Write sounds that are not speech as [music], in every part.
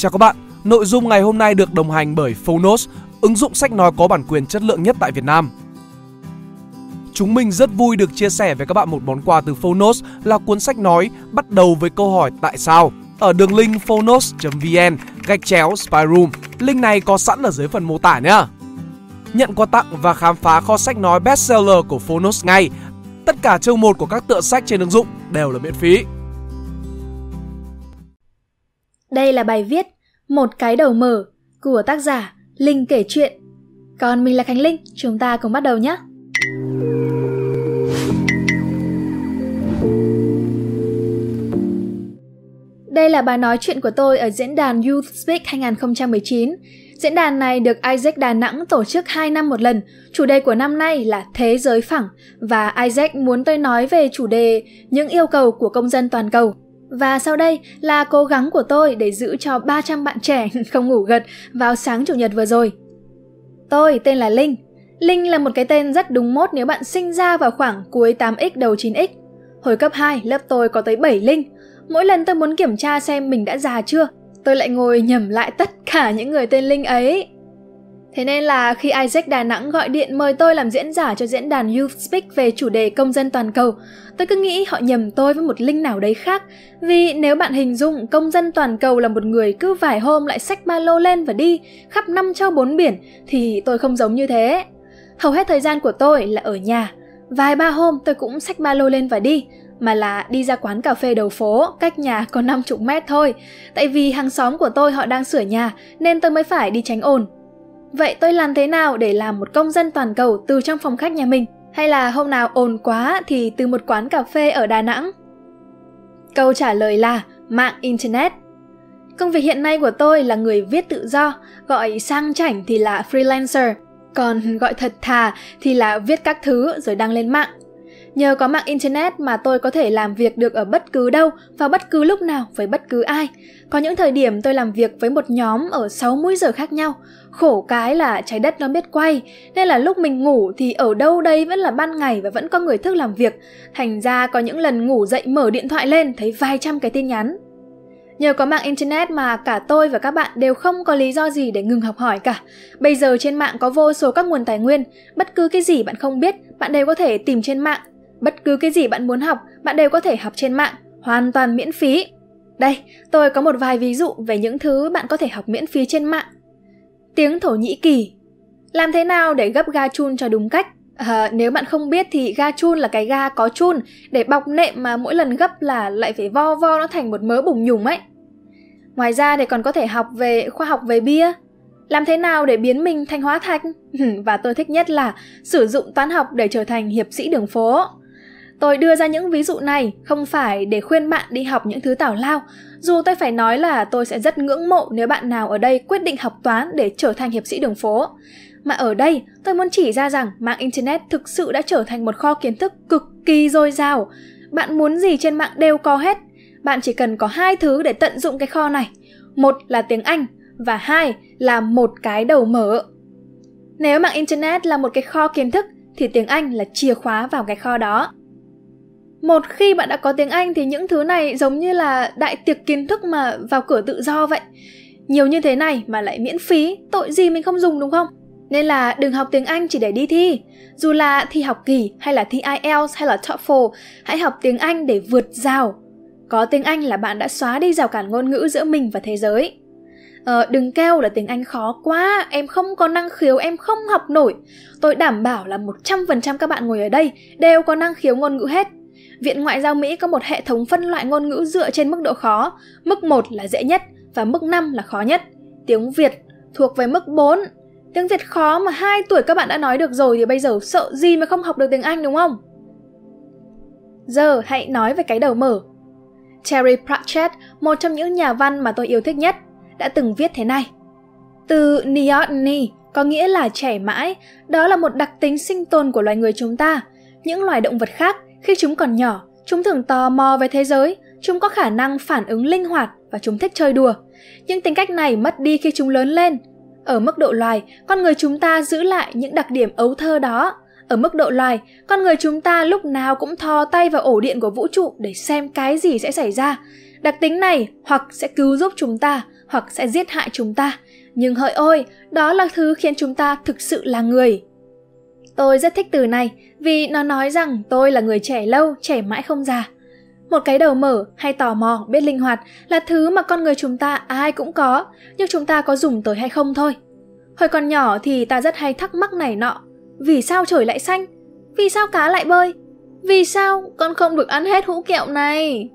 Chào các bạn, nội dung ngày hôm nay được đồng hành bởi Phonos, ứng dụng sách nói có bản quyền chất lượng nhất tại Việt Nam. Chúng mình rất vui được chia sẻ với các bạn một món quà từ Phonos là cuốn sách nói bắt đầu với câu hỏi tại sao ở đường link phonos.vn gạch chéo spyroom. Link này có sẵn ở dưới phần mô tả nhé. Nhận quà tặng và khám phá kho sách nói bestseller của Phonos ngay. Tất cả chương một của các tựa sách trên ứng dụng đều là miễn phí. Đây là bài viết Một cái đầu mở của tác giả Linh kể chuyện. Còn mình là Khánh Linh, chúng ta cùng bắt đầu nhé. Đây là bài nói chuyện của tôi ở diễn đàn Youth Speak 2019. Diễn đàn này được Isaac Đà Nẵng tổ chức 2 năm một lần. Chủ đề của năm nay là Thế giới phẳng và Isaac muốn tôi nói về chủ đề những yêu cầu của công dân toàn cầu. Và sau đây là cố gắng của tôi để giữ cho 300 bạn trẻ [laughs] không ngủ gật vào sáng chủ nhật vừa rồi. Tôi tên là Linh. Linh là một cái tên rất đúng mốt nếu bạn sinh ra vào khoảng cuối 8x đầu 9x. Hồi cấp 2, lớp tôi có tới 7 Linh. Mỗi lần tôi muốn kiểm tra xem mình đã già chưa, tôi lại ngồi nhẩm lại tất cả những người tên Linh ấy. Thế nên là khi Isaac Đà Nẵng gọi điện mời tôi làm diễn giả cho diễn đàn Youth Speak về chủ đề công dân toàn cầu, tôi cứ nghĩ họ nhầm tôi với một linh nào đấy khác. Vì nếu bạn hình dung công dân toàn cầu là một người cứ vài hôm lại xách ba lô lên và đi khắp năm châu bốn biển thì tôi không giống như thế. Hầu hết thời gian của tôi là ở nhà. Vài ba hôm tôi cũng xách ba lô lên và đi, mà là đi ra quán cà phê đầu phố, cách nhà có 50 mét thôi. Tại vì hàng xóm của tôi họ đang sửa nhà nên tôi mới phải đi tránh ồn. Vậy tôi làm thế nào để làm một công dân toàn cầu từ trong phòng khách nhà mình? Hay là hôm nào ồn quá thì từ một quán cà phê ở Đà Nẵng? Câu trả lời là mạng Internet. Công việc hiện nay của tôi là người viết tự do, gọi sang chảnh thì là freelancer, còn gọi thật thà thì là viết các thứ rồi đăng lên mạng. Nhờ có mạng Internet mà tôi có thể làm việc được ở bất cứ đâu, vào bất cứ lúc nào, với bất cứ ai. Có những thời điểm tôi làm việc với một nhóm ở 6 múi giờ khác nhau. Khổ cái là trái đất nó biết quay, nên là lúc mình ngủ thì ở đâu đây vẫn là ban ngày và vẫn có người thức làm việc. Thành ra có những lần ngủ dậy mở điện thoại lên thấy vài trăm cái tin nhắn. Nhờ có mạng Internet mà cả tôi và các bạn đều không có lý do gì để ngừng học hỏi cả. Bây giờ trên mạng có vô số các nguồn tài nguyên, bất cứ cái gì bạn không biết, bạn đều có thể tìm trên mạng Bất cứ cái gì bạn muốn học, bạn đều có thể học trên mạng, hoàn toàn miễn phí. Đây, tôi có một vài ví dụ về những thứ bạn có thể học miễn phí trên mạng. Tiếng Thổ Nhĩ Kỳ Làm thế nào để gấp ga chun cho đúng cách? À, nếu bạn không biết thì ga chun là cái ga có chun để bọc nệm mà mỗi lần gấp là lại phải vo vo nó thành một mớ bùng nhùng ấy. Ngoài ra thì còn có thể học về khoa học về bia, làm thế nào để biến mình thành hóa thạch? [laughs] Và tôi thích nhất là sử dụng toán học để trở thành hiệp sĩ đường phố. Tôi đưa ra những ví dụ này không phải để khuyên bạn đi học những thứ tảo lao, dù tôi phải nói là tôi sẽ rất ngưỡng mộ nếu bạn nào ở đây quyết định học toán để trở thành hiệp sĩ đường phố. Mà ở đây, tôi muốn chỉ ra rằng mạng Internet thực sự đã trở thành một kho kiến thức cực kỳ dồi dào. Bạn muốn gì trên mạng đều có hết. Bạn chỉ cần có hai thứ để tận dụng cái kho này. Một là tiếng Anh và hai là một cái đầu mở. Nếu mạng Internet là một cái kho kiến thức thì tiếng Anh là chìa khóa vào cái kho đó. Một khi bạn đã có tiếng Anh thì những thứ này giống như là đại tiệc kiến thức mà vào cửa tự do vậy. Nhiều như thế này mà lại miễn phí, tội gì mình không dùng đúng không? Nên là đừng học tiếng Anh chỉ để đi thi. Dù là thi học kỳ hay là thi IELTS hay là TOEFL, hãy học tiếng Anh để vượt rào. Có tiếng Anh là bạn đã xóa đi rào cản ngôn ngữ giữa mình và thế giới. Ờ, đừng kêu là tiếng Anh khó quá, em không có năng khiếu, em không học nổi. Tôi đảm bảo là 100% các bạn ngồi ở đây đều có năng khiếu ngôn ngữ hết. Viện Ngoại giao Mỹ có một hệ thống phân loại ngôn ngữ dựa trên mức độ khó. Mức 1 là dễ nhất và mức 5 là khó nhất. Tiếng Việt thuộc về mức 4. Tiếng Việt khó mà 2 tuổi các bạn đã nói được rồi thì bây giờ sợ gì mà không học được tiếng Anh đúng không? Giờ hãy nói về cái đầu mở. Terry Pratchett, một trong những nhà văn mà tôi yêu thích nhất, đã từng viết thế này. Từ neoteny có nghĩa là trẻ mãi, đó là một đặc tính sinh tồn của loài người chúng ta. Những loài động vật khác khi chúng còn nhỏ, chúng thường tò mò về thế giới, chúng có khả năng phản ứng linh hoạt và chúng thích chơi đùa. Nhưng tính cách này mất đi khi chúng lớn lên. Ở mức độ loài, con người chúng ta giữ lại những đặc điểm ấu thơ đó. Ở mức độ loài, con người chúng ta lúc nào cũng thò tay vào ổ điện của vũ trụ để xem cái gì sẽ xảy ra. Đặc tính này hoặc sẽ cứu giúp chúng ta, hoặc sẽ giết hại chúng ta. Nhưng hỡi ôi, đó là thứ khiến chúng ta thực sự là người. Tôi rất thích từ này vì nó nói rằng tôi là người trẻ lâu, trẻ mãi không già. Một cái đầu mở hay tò mò, biết linh hoạt là thứ mà con người chúng ta ai cũng có, nhưng chúng ta có dùng tới hay không thôi. Hồi còn nhỏ thì ta rất hay thắc mắc này nọ. Vì sao trời lại xanh? Vì sao cá lại bơi? Vì sao con không được ăn hết hũ kẹo này?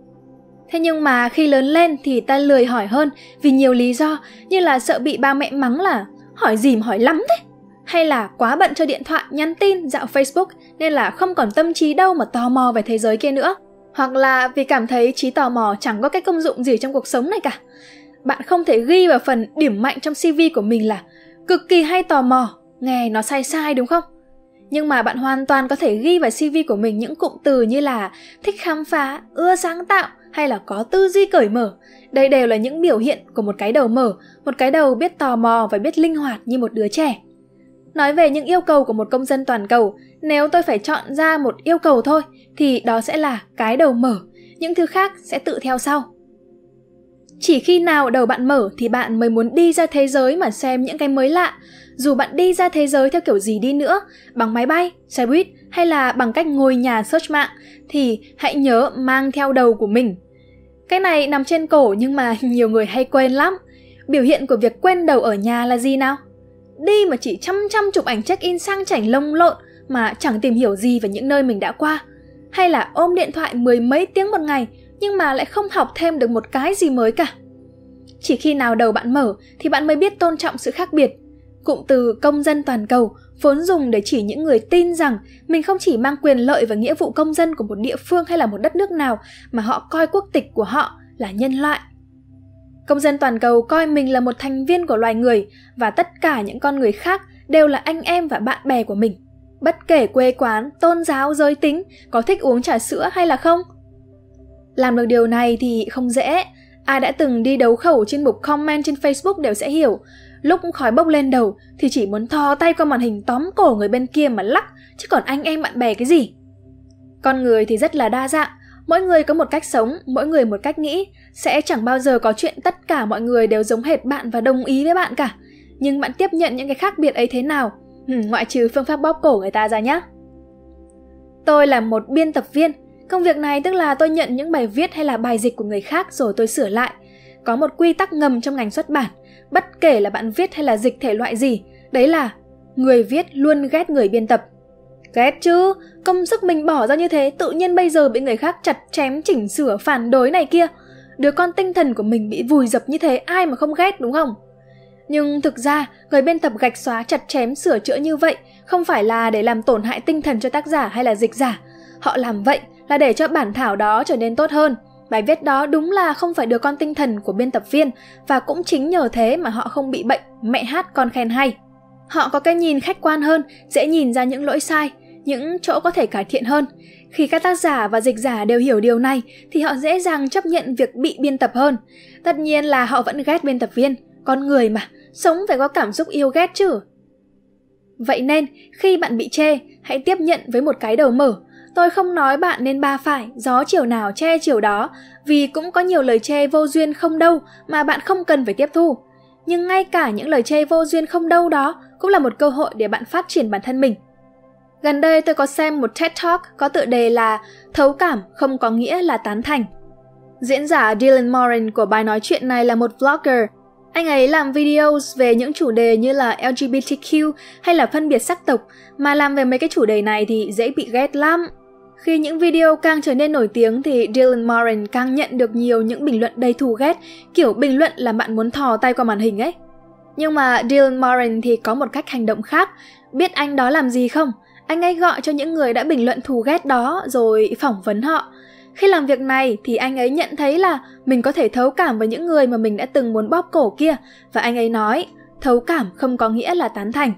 Thế nhưng mà khi lớn lên thì ta lười hỏi hơn vì nhiều lý do như là sợ bị ba mẹ mắng là hỏi gì mà hỏi lắm thế. Hay là quá bận cho điện thoại, nhắn tin, dạo Facebook nên là không còn tâm trí đâu mà tò mò về thế giới kia nữa. Hoặc là vì cảm thấy trí tò mò chẳng có cái công dụng gì trong cuộc sống này cả. Bạn không thể ghi vào phần điểm mạnh trong CV của mình là cực kỳ hay tò mò, nghe nó sai sai đúng không? Nhưng mà bạn hoàn toàn có thể ghi vào CV của mình những cụm từ như là thích khám phá, ưa sáng tạo hay là có tư duy cởi mở. Đây đều là những biểu hiện của một cái đầu mở, một cái đầu biết tò mò và biết linh hoạt như một đứa trẻ. Nói về những yêu cầu của một công dân toàn cầu, nếu tôi phải chọn ra một yêu cầu thôi thì đó sẽ là cái đầu mở, những thứ khác sẽ tự theo sau. Chỉ khi nào đầu bạn mở thì bạn mới muốn đi ra thế giới mà xem những cái mới lạ. Dù bạn đi ra thế giới theo kiểu gì đi nữa, bằng máy bay, xe buýt hay là bằng cách ngồi nhà search mạng thì hãy nhớ mang theo đầu của mình. Cái này nằm trên cổ nhưng mà [laughs] nhiều người hay quên lắm. Biểu hiện của việc quên đầu ở nhà là gì nào? Đi mà chỉ chăm chăm chụp ảnh check-in sang chảnh lông lộn mà chẳng tìm hiểu gì về những nơi mình đã qua. Hay là ôm điện thoại mười mấy tiếng một ngày nhưng mà lại không học thêm được một cái gì mới cả. Chỉ khi nào đầu bạn mở thì bạn mới biết tôn trọng sự khác biệt. Cụm từ công dân toàn cầu vốn dùng để chỉ những người tin rằng mình không chỉ mang quyền lợi và nghĩa vụ công dân của một địa phương hay là một đất nước nào mà họ coi quốc tịch của họ là nhân loại. Công dân toàn cầu coi mình là một thành viên của loài người và tất cả những con người khác đều là anh em và bạn bè của mình. Bất kể quê quán, tôn giáo, giới tính, có thích uống trà sữa hay là không – làm được điều này thì không dễ. Ai đã từng đi đấu khẩu trên mục comment trên Facebook đều sẽ hiểu. Lúc khói bốc lên đầu thì chỉ muốn thò tay qua màn hình tóm cổ người bên kia mà lắc, chứ còn anh em bạn bè cái gì. Con người thì rất là đa dạng, mỗi người có một cách sống, mỗi người một cách nghĩ, sẽ chẳng bao giờ có chuyện tất cả mọi người đều giống hệt bạn và đồng ý với bạn cả. Nhưng bạn tiếp nhận những cái khác biệt ấy thế nào? Ừ, ngoại trừ phương pháp bóp cổ người ta ra nhé. Tôi là một biên tập viên, Công việc này tức là tôi nhận những bài viết hay là bài dịch của người khác rồi tôi sửa lại. Có một quy tắc ngầm trong ngành xuất bản, bất kể là bạn viết hay là dịch thể loại gì, đấy là người viết luôn ghét người biên tập. Ghét chứ, công sức mình bỏ ra như thế tự nhiên bây giờ bị người khác chặt chém chỉnh sửa phản đối này kia. Đứa con tinh thần của mình bị vùi dập như thế ai mà không ghét đúng không? Nhưng thực ra, người biên tập gạch xóa chặt chém sửa chữa như vậy không phải là để làm tổn hại tinh thần cho tác giả hay là dịch giả. Họ làm vậy là để cho bản thảo đó trở nên tốt hơn. Bài viết đó đúng là không phải đứa con tinh thần của biên tập viên và cũng chính nhờ thế mà họ không bị bệnh mẹ hát con khen hay. Họ có cái nhìn khách quan hơn, dễ nhìn ra những lỗi sai, những chỗ có thể cải thiện hơn. Khi các tác giả và dịch giả đều hiểu điều này thì họ dễ dàng chấp nhận việc bị biên tập hơn. Tất nhiên là họ vẫn ghét biên tập viên, con người mà, sống phải có cảm xúc yêu ghét chứ. Vậy nên, khi bạn bị chê, hãy tiếp nhận với một cái đầu mở, Tôi không nói bạn nên ba phải, gió chiều nào che chiều đó, vì cũng có nhiều lời chê vô duyên không đâu mà bạn không cần phải tiếp thu. Nhưng ngay cả những lời chê vô duyên không đâu đó cũng là một cơ hội để bạn phát triển bản thân mình. Gần đây tôi có xem một TED Talk có tựa đề là Thấu cảm không có nghĩa là tán thành. Diễn giả Dylan Moran của bài nói chuyện này là một vlogger. Anh ấy làm videos về những chủ đề như là LGBTQ hay là phân biệt sắc tộc, mà làm về mấy cái chủ đề này thì dễ bị ghét lắm. Khi những video càng trở nên nổi tiếng thì Dylan Moran càng nhận được nhiều những bình luận đầy thù ghét, kiểu bình luận là bạn muốn thò tay qua màn hình ấy. Nhưng mà Dylan Moran thì có một cách hành động khác, biết anh đó làm gì không? Anh ấy gọi cho những người đã bình luận thù ghét đó rồi phỏng vấn họ. Khi làm việc này thì anh ấy nhận thấy là mình có thể thấu cảm với những người mà mình đã từng muốn bóp cổ kia và anh ấy nói, thấu cảm không có nghĩa là tán thành.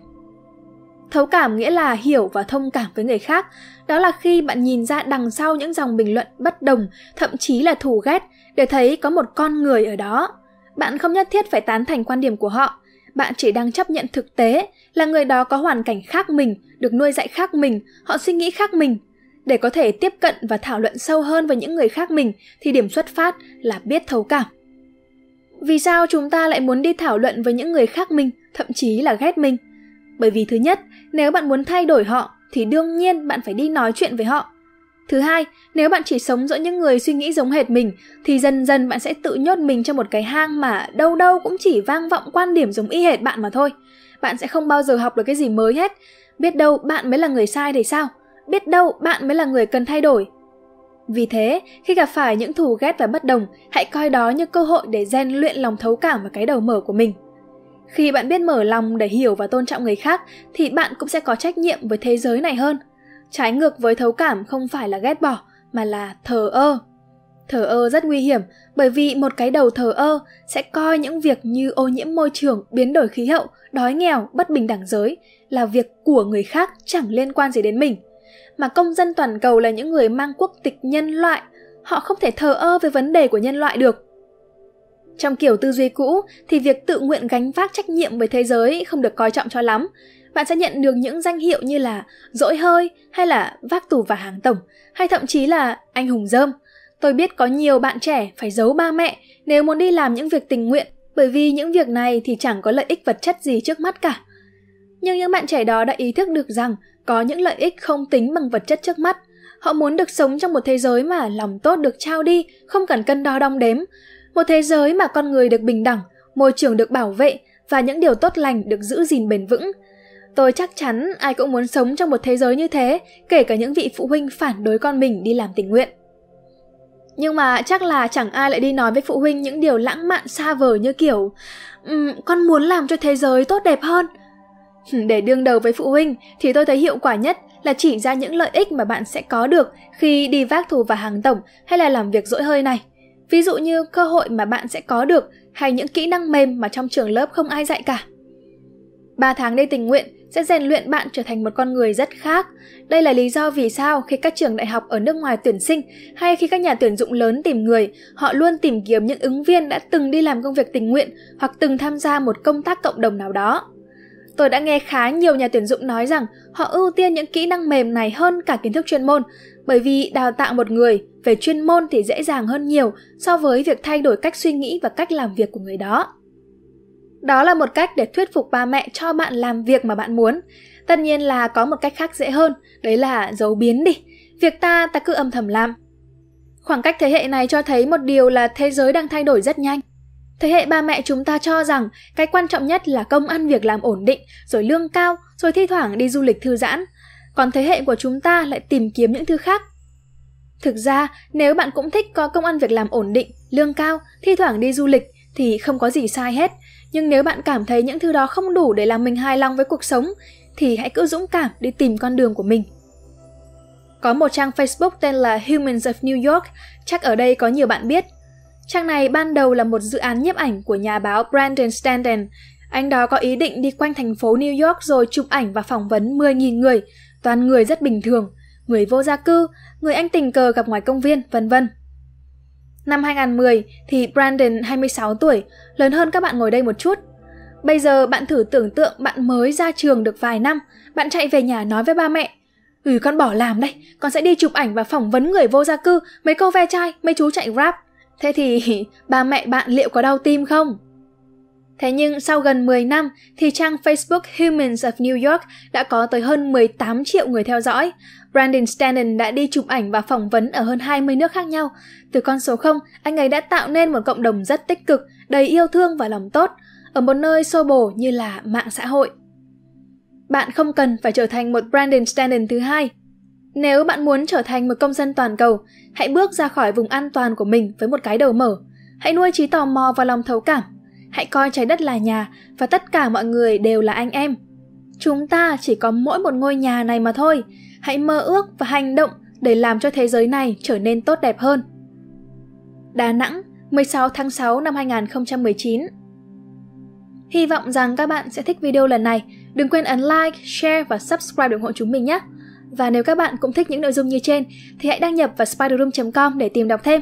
Thấu cảm nghĩa là hiểu và thông cảm với người khác, đó là khi bạn nhìn ra đằng sau những dòng bình luận bất đồng, thậm chí là thù ghét, để thấy có một con người ở đó. Bạn không nhất thiết phải tán thành quan điểm của họ, bạn chỉ đang chấp nhận thực tế là người đó có hoàn cảnh khác mình, được nuôi dạy khác mình, họ suy nghĩ khác mình. Để có thể tiếp cận và thảo luận sâu hơn với những người khác mình thì điểm xuất phát là biết thấu cảm. Vì sao chúng ta lại muốn đi thảo luận với những người khác mình, thậm chí là ghét mình? Bởi vì thứ nhất, nếu bạn muốn thay đổi họ thì đương nhiên bạn phải đi nói chuyện với họ. Thứ hai, nếu bạn chỉ sống giữa những người suy nghĩ giống hệt mình thì dần dần bạn sẽ tự nhốt mình trong một cái hang mà đâu đâu cũng chỉ vang vọng quan điểm giống y hệt bạn mà thôi. Bạn sẽ không bao giờ học được cái gì mới hết. Biết đâu bạn mới là người sai thì sao? Biết đâu bạn mới là người cần thay đổi. Vì thế, khi gặp phải những thù ghét và bất đồng, hãy coi đó như cơ hội để rèn luyện lòng thấu cảm và cái đầu mở của mình. Khi bạn biết mở lòng để hiểu và tôn trọng người khác thì bạn cũng sẽ có trách nhiệm với thế giới này hơn. Trái ngược với thấu cảm không phải là ghét bỏ mà là thờ ơ. Thờ ơ rất nguy hiểm bởi vì một cái đầu thờ ơ sẽ coi những việc như ô nhiễm môi trường, biến đổi khí hậu, đói nghèo, bất bình đẳng giới là việc của người khác chẳng liên quan gì đến mình. Mà công dân toàn cầu là những người mang quốc tịch nhân loại, họ không thể thờ ơ với vấn đề của nhân loại được. Trong kiểu tư duy cũ thì việc tự nguyện gánh vác trách nhiệm với thế giới không được coi trọng cho lắm. Bạn sẽ nhận được những danh hiệu như là dỗi hơi hay là vác tù và hàng tổng hay thậm chí là anh hùng dơm. Tôi biết có nhiều bạn trẻ phải giấu ba mẹ nếu muốn đi làm những việc tình nguyện bởi vì những việc này thì chẳng có lợi ích vật chất gì trước mắt cả. Nhưng những bạn trẻ đó đã ý thức được rằng có những lợi ích không tính bằng vật chất trước mắt. Họ muốn được sống trong một thế giới mà lòng tốt được trao đi, không cần cân đo đong đếm, một thế giới mà con người được bình đẳng, môi trường được bảo vệ và những điều tốt lành được giữ gìn bền vững. Tôi chắc chắn ai cũng muốn sống trong một thế giới như thế, kể cả những vị phụ huynh phản đối con mình đi làm tình nguyện. Nhưng mà chắc là chẳng ai lại đi nói với phụ huynh những điều lãng mạn xa vời như kiểu um, con muốn làm cho thế giới tốt đẹp hơn. Để đương đầu với phụ huynh thì tôi thấy hiệu quả nhất là chỉ ra những lợi ích mà bạn sẽ có được khi đi vác thù và hàng tổng hay là làm việc dỗi hơi này ví dụ như cơ hội mà bạn sẽ có được hay những kỹ năng mềm mà trong trường lớp không ai dạy cả. 3 tháng đi tình nguyện sẽ rèn luyện bạn trở thành một con người rất khác. Đây là lý do vì sao khi các trường đại học ở nước ngoài tuyển sinh hay khi các nhà tuyển dụng lớn tìm người, họ luôn tìm kiếm những ứng viên đã từng đi làm công việc tình nguyện hoặc từng tham gia một công tác cộng đồng nào đó. Tôi đã nghe khá nhiều nhà tuyển dụng nói rằng họ ưu tiên những kỹ năng mềm này hơn cả kiến thức chuyên môn, bởi vì đào tạo một người về chuyên môn thì dễ dàng hơn nhiều so với việc thay đổi cách suy nghĩ và cách làm việc của người đó. Đó là một cách để thuyết phục ba mẹ cho bạn làm việc mà bạn muốn. Tất nhiên là có một cách khác dễ hơn, đấy là giấu biến đi. Việc ta ta cứ âm thầm làm. Khoảng cách thế hệ này cho thấy một điều là thế giới đang thay đổi rất nhanh. Thế hệ ba mẹ chúng ta cho rằng cái quan trọng nhất là công ăn việc làm ổn định, rồi lương cao, rồi thi thoảng đi du lịch thư giãn. Còn thế hệ của chúng ta lại tìm kiếm những thứ khác. Thực ra, nếu bạn cũng thích có công ăn việc làm ổn định, lương cao, thi thoảng đi du lịch thì không có gì sai hết. Nhưng nếu bạn cảm thấy những thứ đó không đủ để làm mình hài lòng với cuộc sống thì hãy cứ dũng cảm đi tìm con đường của mình. Có một trang Facebook tên là Humans of New York, chắc ở đây có nhiều bạn biết. Trang này ban đầu là một dự án nhiếp ảnh của nhà báo Brandon Stanton. Anh đó có ý định đi quanh thành phố New York rồi chụp ảnh và phỏng vấn 10.000 người, toàn người rất bình thường, người vô gia cư, người anh tình cờ gặp ngoài công viên, vân vân. Năm 2010 thì Brandon 26 tuổi, lớn hơn các bạn ngồi đây một chút. Bây giờ bạn thử tưởng tượng bạn mới ra trường được vài năm, bạn chạy về nhà nói với ba mẹ, Ừ con bỏ làm đây, con sẽ đi chụp ảnh và phỏng vấn người vô gia cư, mấy cô ve chai, mấy chú chạy Grab. Thế thì [laughs] ba mẹ bạn liệu có đau tim không? Thế nhưng sau gần 10 năm thì trang Facebook Humans of New York đã có tới hơn 18 triệu người theo dõi. Brandon Stanton đã đi chụp ảnh và phỏng vấn ở hơn 20 nước khác nhau. Từ con số 0, anh ấy đã tạo nên một cộng đồng rất tích cực, đầy yêu thương và lòng tốt, ở một nơi xô bồ như là mạng xã hội. Bạn không cần phải trở thành một Brandon Stanton thứ hai. Nếu bạn muốn trở thành một công dân toàn cầu, hãy bước ra khỏi vùng an toàn của mình với một cái đầu mở. Hãy nuôi trí tò mò và lòng thấu cảm Hãy coi trái đất là nhà và tất cả mọi người đều là anh em. Chúng ta chỉ có mỗi một ngôi nhà này mà thôi. Hãy mơ ước và hành động để làm cho thế giới này trở nên tốt đẹp hơn. Đà Nẵng, 16 tháng 6 năm 2019 Hy vọng rằng các bạn sẽ thích video lần này. Đừng quên ấn like, share và subscribe để ủng hộ chúng mình nhé. Và nếu các bạn cũng thích những nội dung như trên thì hãy đăng nhập vào spiderroom.com để tìm đọc thêm.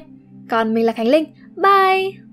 Còn mình là Khánh Linh. Bye!